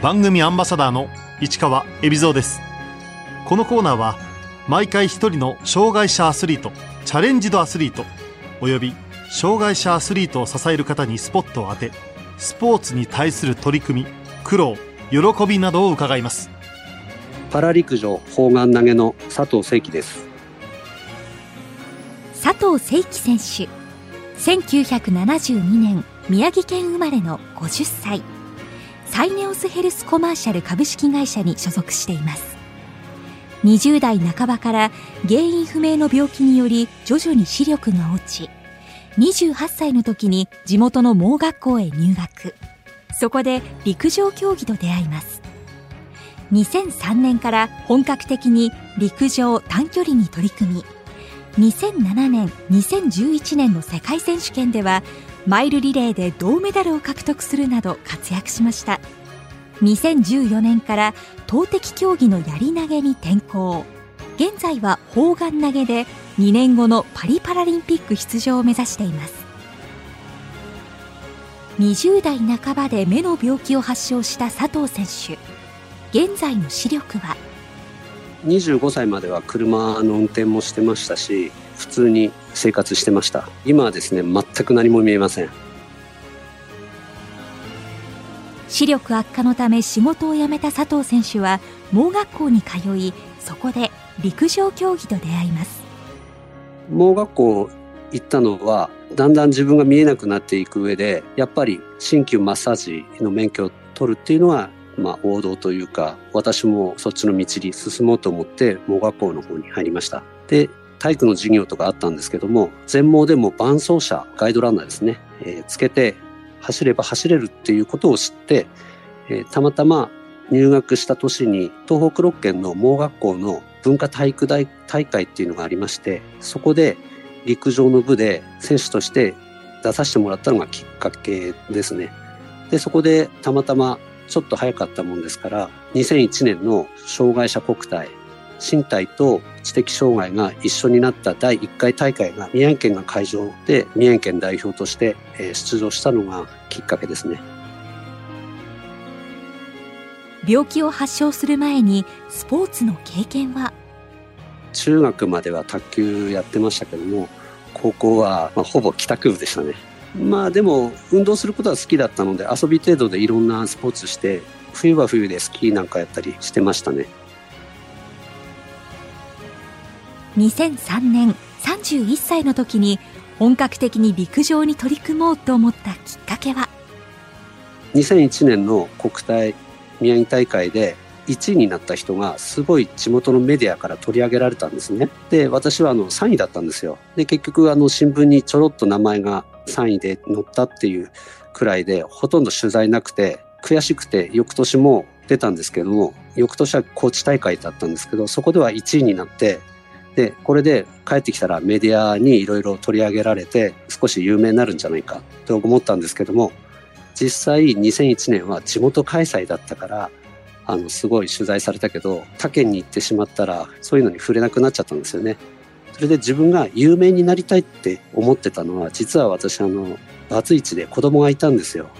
番組アンバサダーの市川恵比蔵です。このコーナーは毎回一人の障害者アスリートチャレンジドアスリートおよび障害者アスリートを支える方にスポットを当てスポーツに対する取り組み苦労喜びなどを伺います。パラ陸上砲丸投げの佐藤聖輝です。佐藤聖輝選手1972年宮城県生まれの50歳サイネオスヘルスコマーシャル株式会社に所属しています。20代半ばから原因不明の病気により徐々に視力が落ち28歳の時に地元の盲学校へ入学。そこで陸上競技と出会います。2003年から本格的に陸上短距離に取り組み2007年2011年の世界選手権ではマイルリレーで銅メダルを獲得するなど活躍しました。2014年から投擲競技のやり投げに転向。現在は砲丸投げで2年後のパリパラリンピック出場を目指しています。20代半ばで目の病気を発症した佐藤選手。現在の視力は？25歳までは車の運転もしてましたし普通に生活してました。今はですね全く何も見えません。視力悪化のため仕事を辞めた佐藤選手は盲学校に通いそこで陸上競技と出会います。盲学校行ったのはだんだん自分が見えなくなっていく上でやっぱり鍼灸マッサージの免許を取るっていうのはまあ王道というか私もそっちの道に進もうと思って盲学校の方に入りました。で体育の授業とかあったんですけども全盲でも伴走者ガイドランナーですね、えー、つけて走れば走れるっていうことを知って、えー、たまたま入学した年に東北6県の盲学校の文化体育大大会っていうのがありましてそこで陸上の部で選手として出させてもらったのがきっかけですね。で、そこでたまたまちょっと早かったもんですから、2001年の障害者国体、身体と知的障害が一緒になった第1回大会が宮城県が会場で宮城県代表として出場したのがきっかけですね。病気を発症する前にスポーツの経験は？中学までは卓球やってましたけども高校は、まあ、ほぼ帰宅部でしたね。まあでも運動することは好きだったので遊び程度でいろんなスポーツして冬は冬でスキーなんかやったりしてましたね2003年31歳の時に本格的に陸上に取り組もうと思ったきっかけは？2001年の国体宮城大会で1位になった人がすごい地元のメディアから取り上げられたんですね。で、私はあの3位だったんですよ。で、結局あの新聞にちょろっと名前が3位で載ったっていうくらいで、ほとんど取材なくて、悔しくて翌年も出たんですけども、翌年は高知大会だったんですけど、そこでは1位になって、で、これで帰ってきたらメディアにいろいろ取り上げられて、少し有名になるんじゃないかと思ったんですけども、実際2001年は地元開催だったから、あの、すごい取材されたけど、他県に行ってしまったら、そういうのに触れなくなっちゃったんですよね。それで自分が有名になりたいって思ってたのは、実は私、あの、バツイチで子供がいたんですよ。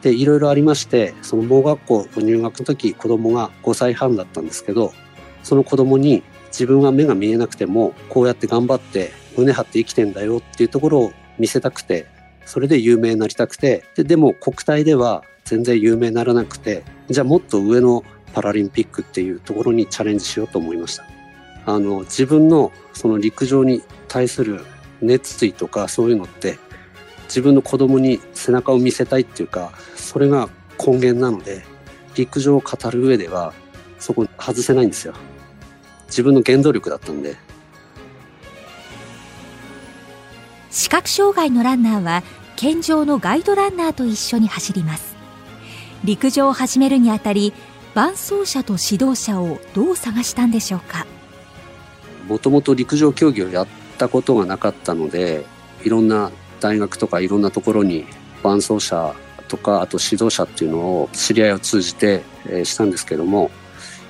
で、いろいろありまして、その盲学校入学の時、子供が5歳半だったんですけど、その子供に自分は目が見えなくても、こうやって頑張って胸張って生きてんだよっていうところを見せたくて、それで有名になりたくて、ででも国体では全然有名にならなくて、じゃあもっと上のパラリンピックっていうところにチャレンジしようと思いました。あの、自分のその陸上に対する熱意とかそういうのって自分の子供に背中を見せたいっていうか、それが根源なので、陸上を語る上ではそこ外せないんですよ。自分の原動力だったんで。視覚障害のランナーは健常のガイドランナーと一緒に走ります陸上を始めるにあたり伴走者と指導者をどう探したんでしょうか？もともと陸上競技をやったことがなかったのでいろんな大学とかいろんなところに伴走者とかあと指導者っていうのを知り合いを通じて、えー、したんですけども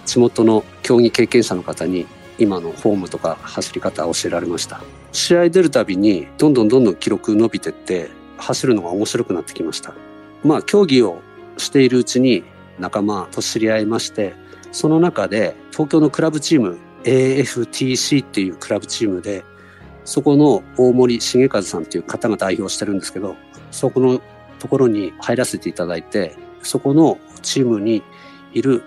地元の競技経験者の方に今のフォームとか走り方を教えられました。試合出るたびにどんどんどんどん記録伸びてって走るのが面白くなってきました。まあ競技をしているうちに仲間と知り合いまして、その中で東京のクラブチーム AFTC っていうクラブチームで、そこの大森重和さんっていう方が代表してるんですけど、そこのところに入らせていただいて、そこのチームにいる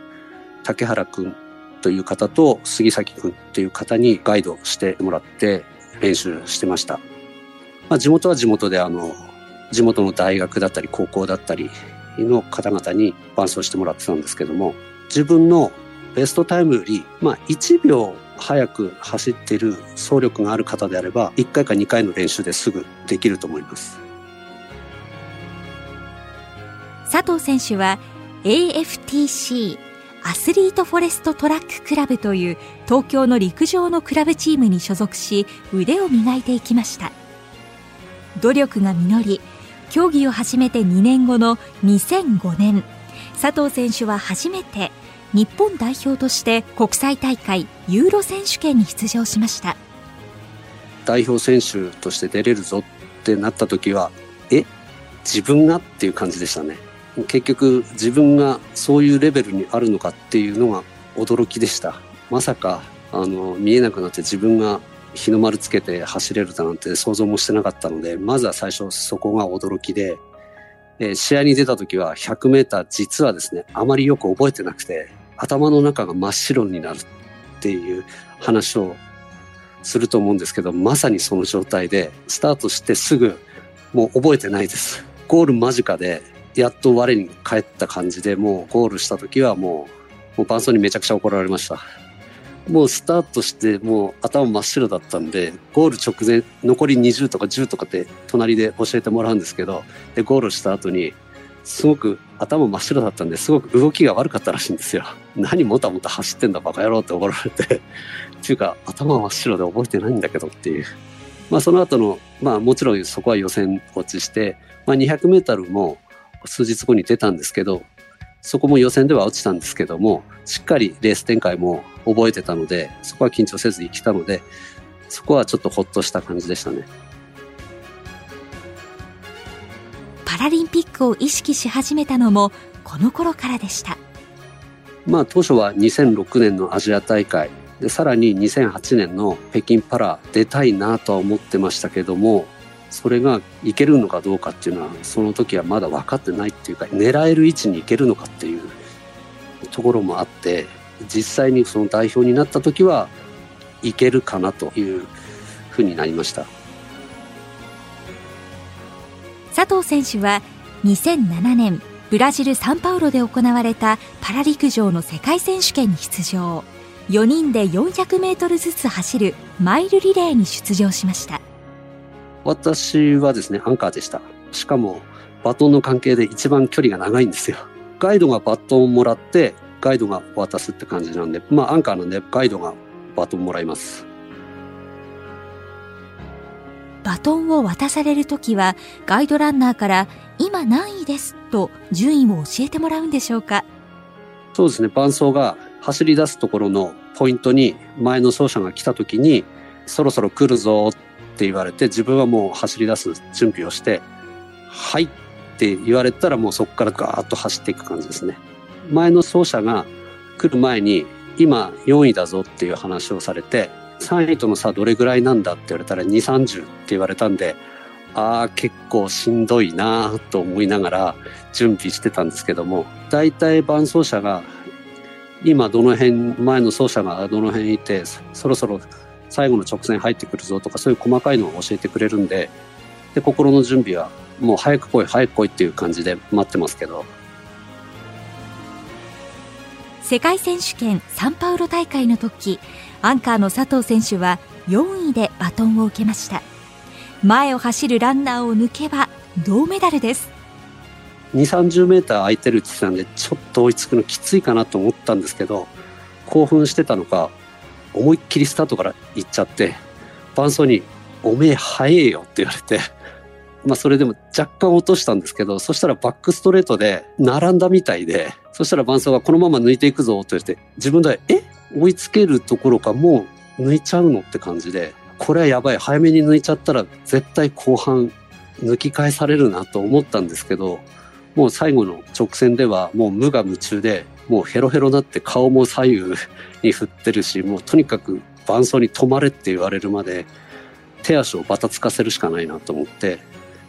竹原くんという方と杉崎くんっていう方にガイドしてもらって練習してました。まあ、地元は地元であの、地元の大学だったり高校だったりの方々に伴走してもらってたんですけども、自分のベストタイムより、まあ、1秒早く走ってる走力がある方であれば、1回か2回の練習ですぐできると思います。佐藤選手は AFTC アスリートフォレストトラッククラブという東京の陸上のクラブチームに所属し腕を磨いていきました。努力が実り競技を始めて2年後の2005年佐藤選手は初めて日本代表として国際大会ユーロ選手権に出場しました。代表選手として出れるぞってなった時はえ？自分が？っていう感じでしたね。結局自分がそういうレベルにあるのかっていうのが驚きでした。まさかあの見えなくなって自分が日の丸つけて走れるだなんて想像もしてなかったのでまずは最初そこが驚きで、えー、試合に出た時は 100m 実はですねあまりよく覚えてなくて頭の中が真っ白になるっていう話をすると思うんですけどまさにその状態でスタートしてすぐもう覚えてないです。ゴール間近でやっと我に返った感じでもうゴールした時はもうもう伴奏にめちゃくちゃ怒られました。もうスタートしてもう頭真っ白だったんでゴール直前残り20とか10とかって隣で教えてもらうんですけどでゴールした後にすごく頭真っ白だったんですごく動きが悪かったらしいんですよ。何もたもた走ってんだバカ野郎って怒られて。っていうか頭真っ白で覚えてないんだけどっていう。まあその後のまあもちろんそこは予選落ちして、まあ、200メートルも数日後に出たんですけど、そこも予選では落ちたんですけども、しっかりレース展開も覚えてたので、そこは緊張せずに来たので、そこはちょっとほっとした感じでしたね。パラリンピックを意識し始めたのもこの頃からでした。まあ当初は2006年のアジア大会でさらに2008年の北京パラ出たいなとは思ってましたけどもそれがいけるのかどうかっていうのはその時はまだ分かってないっていうか狙える位置にいけるのかっていうところもあって実際にその代表になった時はいけるかなというふうになりました。佐藤選手は2007年ブラジル・サンパウロで行われたパラ陸上の世界選手権に出場。4人で400メートルずつ走るマイルリレーに出場しました。私はですね、アンカーでした。しかも、バトンの関係で一番距離が長いんですよ。ガイドがバトンをもらって、ガイドが渡すって感じなんで、まあアンカーなんでガイドがバトンもらいます。バトンを渡されるときは、ガイドランナーから今何位ですと順位を教えてもらうんでしょうか？そうですね、伴走が走り出すところのポイントに前の走者が来たときに、そろそろ来るぞっって言われて自分はもう走り出す準備をして「はい」って言われたらもうそこからガーッと走っていく感じですね。前の走者が来る前に今4位だぞっていう話をされて3位との差どれぐらいなんだって言われたら230って言われたんでああ結構しんどいなと思いながら準備してたんですけども大体伴走者が今どの辺前の走者がどの辺いてそろそろ最後の直線入ってくるぞとかそういう細かいのを教えてくれるんでで心の準備はもう早く来い早く来いっていう感じで待ってますけど。世界選手権サンパウロ大会の時アンカーの佐藤選手は4位でバトンを受けました。前を走るランナーを抜けば銅メダルです。2 3 0メーター空いてるって言ってたんでちょっと追いつくのきついかなと思ったんですけど興奮してたのか思いっきりスタートから行っちゃって伴奏に「おめえ早えよ」って言われてまあそれでも若干落としたんですけどそしたらバックストレートで並んだみたいでそしたら伴奏が「このまま抜いていくぞ」って言って自分で「え？追いつけるところか？もう抜いちゃうの?」って感じでこれはやばい。早めに抜いちゃったら絶対後半抜き返されるなと思ったんですけどもう最後の直線ではもう無我夢中で、もうヘロヘロになって顔も左右に振ってるし、もうとにかく伴走に止まれって言われるまで、手足をバタつかせるしかないなと思って、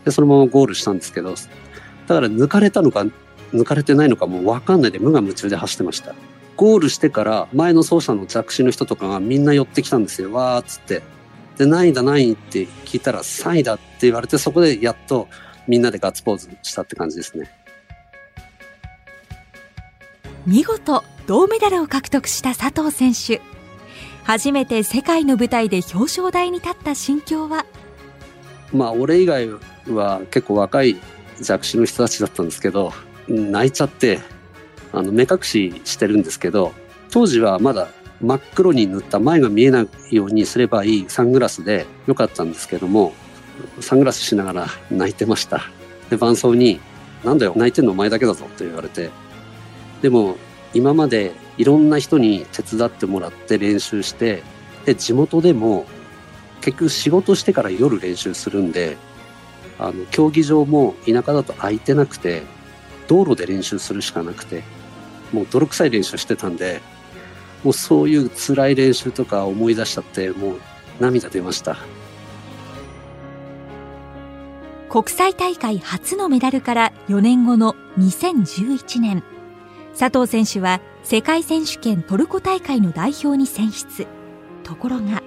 で、そのままゴールしたんですけど、だから抜かれたのか、抜かれてないのかもうわかんないで無我夢中で走ってました。ゴールしてから前の走者の着手の人とかがみんな寄ってきたんですよ。わーっつって。で、何位だ何位って聞いたら3位だって言われて、そこでやっとみんなでガッツポーズしたって感じですね。見事銅メダルを獲得した佐藤選手。初めて世界の舞台で表彰台に立った心境は？まあ俺以外は結構若い弱視の人たちだったんですけど泣いちゃってあの目隠ししてるんですけど当時はまだ真っ黒に塗った前が見えないようにすればいいサングラスでよかったんですけどもサングラスしながら泣いてました。で伴奏に「なんだよ泣いてんのお前だけだぞ」と言われてでも今までいろんな人に手伝ってもらって練習してで地元でも結局仕事してから夜練習するんであの競技場も田舎だと空いてなくて道路で練習するしかなくてもう泥臭い練習してたんでもうそういう辛い練習とか思い出しちゃってもう涙出ました。国際大会初のメダルから4年後の2011年。佐藤選手は世界選手権トルコ大会の代表に選出。ところが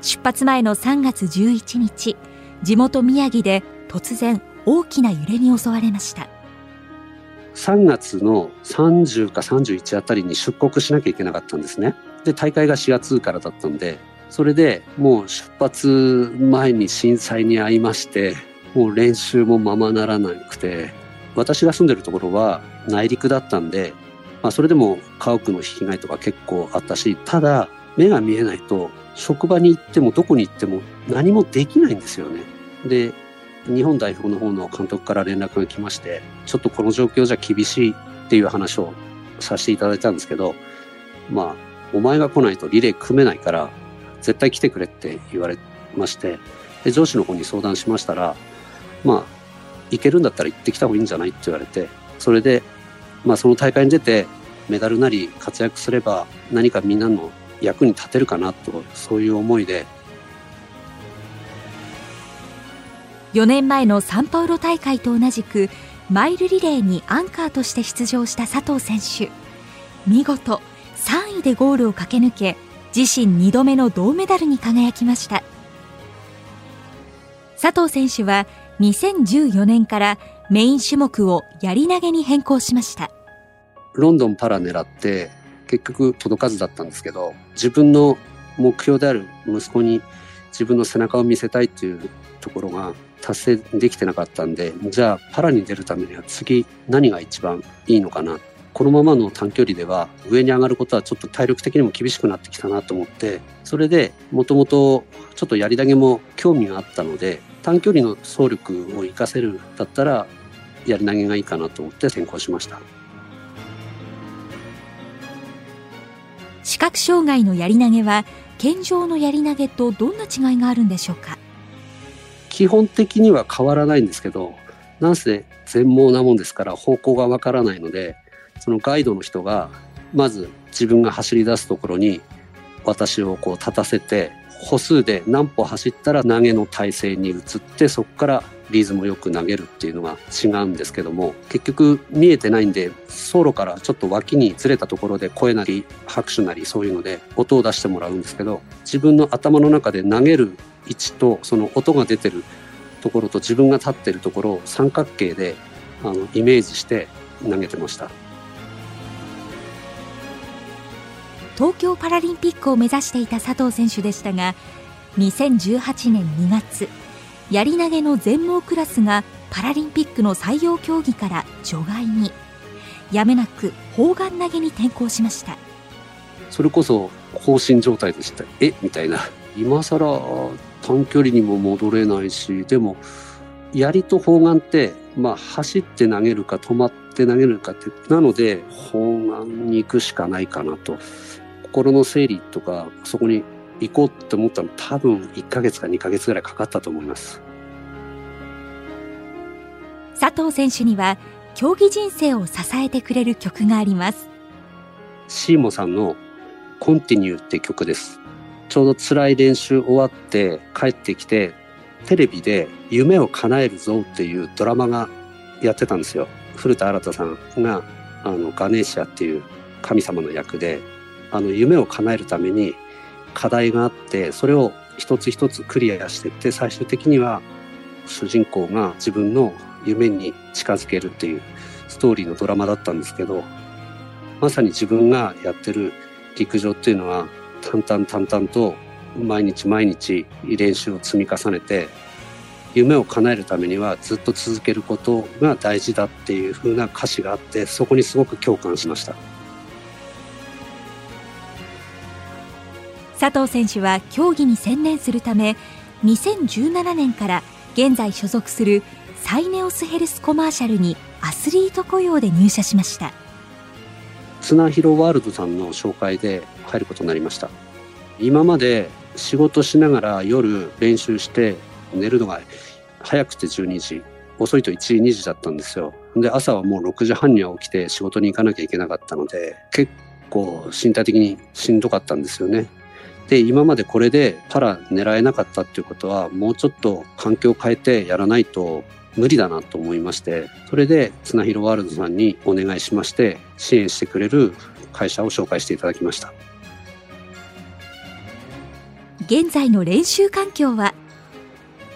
出発前の3月11日地元宮城で突然大きな揺れに襲われました。3月の30か31あたりに出国しなきゃいけなかったんですね。で大会が4月からだったんでそれでもう出発前に震災に遭いましてもう練習もままならなくて私が住んでるところは内陸だったんで、まあ、それでも家屋の被害とか結構あったし、ただ、目が見えないと、職場に行ってもどこに行っても何もできないんですよね。で、日本代表の方の監督から連絡が来まして、ちょっとこの状況じゃ厳しいっていう話をさせていただいたんですけど、まあ、お前が来ないとリレー組めないから、絶対来てくれって言われまして、で上司の方に相談しましたら、まあ、行けるんだったら行ってきた方がいいんじゃないって言われて、それで、まあ、その大会に出てメダルなり活躍すれば何かみんなの役に立てるかなとそういう思いで。4年前のサンパウロ大会と同じくマイルリレーにアンカーとして出場した佐藤選手。見事3位でゴールを駆け抜け自身2度目の銅メダルに輝きました。佐藤選手は2014年からメイン種目をやり投げに変更しました。ロンドンパラ狙って結局届かずだったんですけど、自分の目標である息子に自分の背中を見せたいっていうところが達成できてなかったんで、じゃあパラに出るためには次何が一番いいのかな。このままの短距離では上に上がることはちょっと体力的にも厳しくなってきたなと思って、それでもともとちょっとやり投げも興味があったので、短距離の走力を活かせるだったらやり投げがいいかなと思って転向しました。視覚障害のやり投げは健常のやり投げとどんな違いがあるんでしょうか？基本的には変わらないんですけどなんせ全盲なもんですから方向がわからないのでそのガイドの人がまず自分が走り出すところに私をこう立たせて歩数で何歩走ったら投げの体勢に移ってそこからリズムよく投げるっていうのが違うんですけども結局見えてないんで走路からちょっと脇にずれたところで声なり拍手なりそういうので音を出してもらうんですけど自分の頭の中で投げる位置とその音が出てるところと自分が立ってるところを三角形であのイメージして投げてました。東京パラリンピックを目指していた佐藤選手でしたが2018年2月。やり投げの全盲クラスがパラリンピックの採用競技から除外に。やめなく砲丸投げに転向しました。それこそ放心状態でした。え？みたいな。今更短距離にも戻れないしでも槍と砲丸ってまあ走って投げるか止まって投げるかってなので砲丸に行くしかないかなと。心の整理とかそこに行こうって思ったの多分1ヶ月か2ヶ月ぐらいかかったと思います。佐藤選手には競技人生を支えてくれる曲があります。シーモさんのコンティニューって曲です。ちょうど辛い練習終わって帰ってきてテレビで夢を叶えるぞっていうドラマがやってたんですよ。古田新太さんがあのガネーシアっていう神様の役であの夢を叶えるために課題があってそれを一つ一つクリアしていって最終的には主人公が自分の夢に近づけるっていうストーリーのドラマだったんですけどまさに自分がやってる陸上っていうのは淡々淡々と毎日毎日練習を積み重ねて夢を叶えるためにはずっと続けることが大事だっていう風な歌詞があってそこにすごく共感しました。佐藤選手は競技に専念するため2017年から現在所属するサイネオスヘルスコマーシャルにアスリート雇用で入社しました。綱広ワールドさんの紹介で入ることになりました。今まで仕事しながら夜練習して寝るのが早くて12時遅いと1時2時だったんですよ。で朝はもう6時半には起きて仕事に行かなきゃいけなかったので結構身体的にしんどかったんですよね。で今までこれでパラ狙えなかったっていうことはもうちょっと環境を変えてやらないと無理だなと思いましてそれで綱広ワールドさんにお願いしまして支援してくれる会社を紹介していただきました。現在の練習環境は？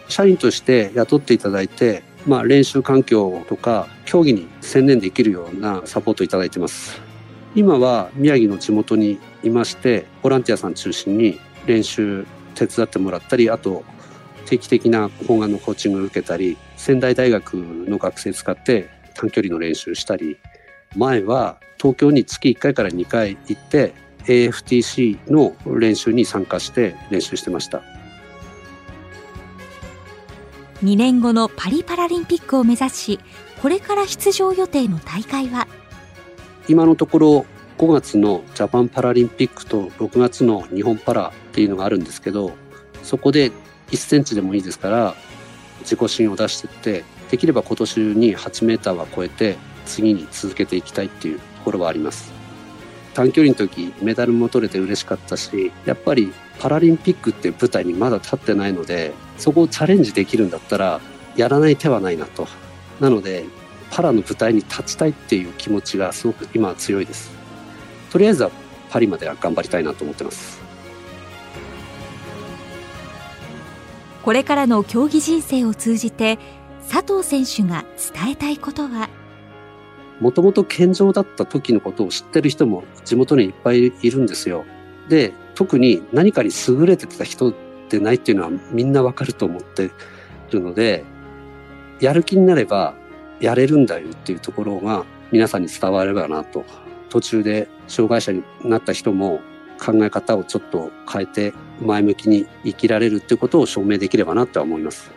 社員として雇っていただいて、まあ、練習環境とか競技に専念できるようなサポートいただいてます今は宮城の地元にいましてボランティアさん中心に練習手伝ってもらったりあと定期的な方眼のコーチングを受けたり仙台大学の学生使って短距離の練習したり。前は東京に月1回から2回行って AFTC の練習に参加して練習してました。2年後のパリパラリンピックを目指しこれから出場予定の大会は？今のところ5月のジャパンパラリンピックと6月の日本パラっていうのがあるんですけどそこで1センチでもいいですから自己新を出していってできれば今年に8メーターは超えて次に続けていきたいっていうところはあります。短距離の時メダルも取れて嬉しかったしやっぱりパラリンピックっていう舞台にまだ立ってないのでそこをチャレンジできるんだったらやらない手はないなと。なのでパラの舞台に立ちたいっていう気持ちがすごく今は強いです。とりあえずはパリまでは頑張りたいなと思ってます。これからの競技人生を通じて佐藤選手が伝えたいことは？もともと健常だった時のことを知ってる人も地元にいっぱいいるんですよ。で、特に何かに優れてた人でないっていうのはみんなわかると思ってるので、やる気になればやれるんだよっていうところが皆さんに伝わればなと。途中で障害者になった人も考え方をちょっと変えて前向きに生きられるっていうことを証明できればなとは思います。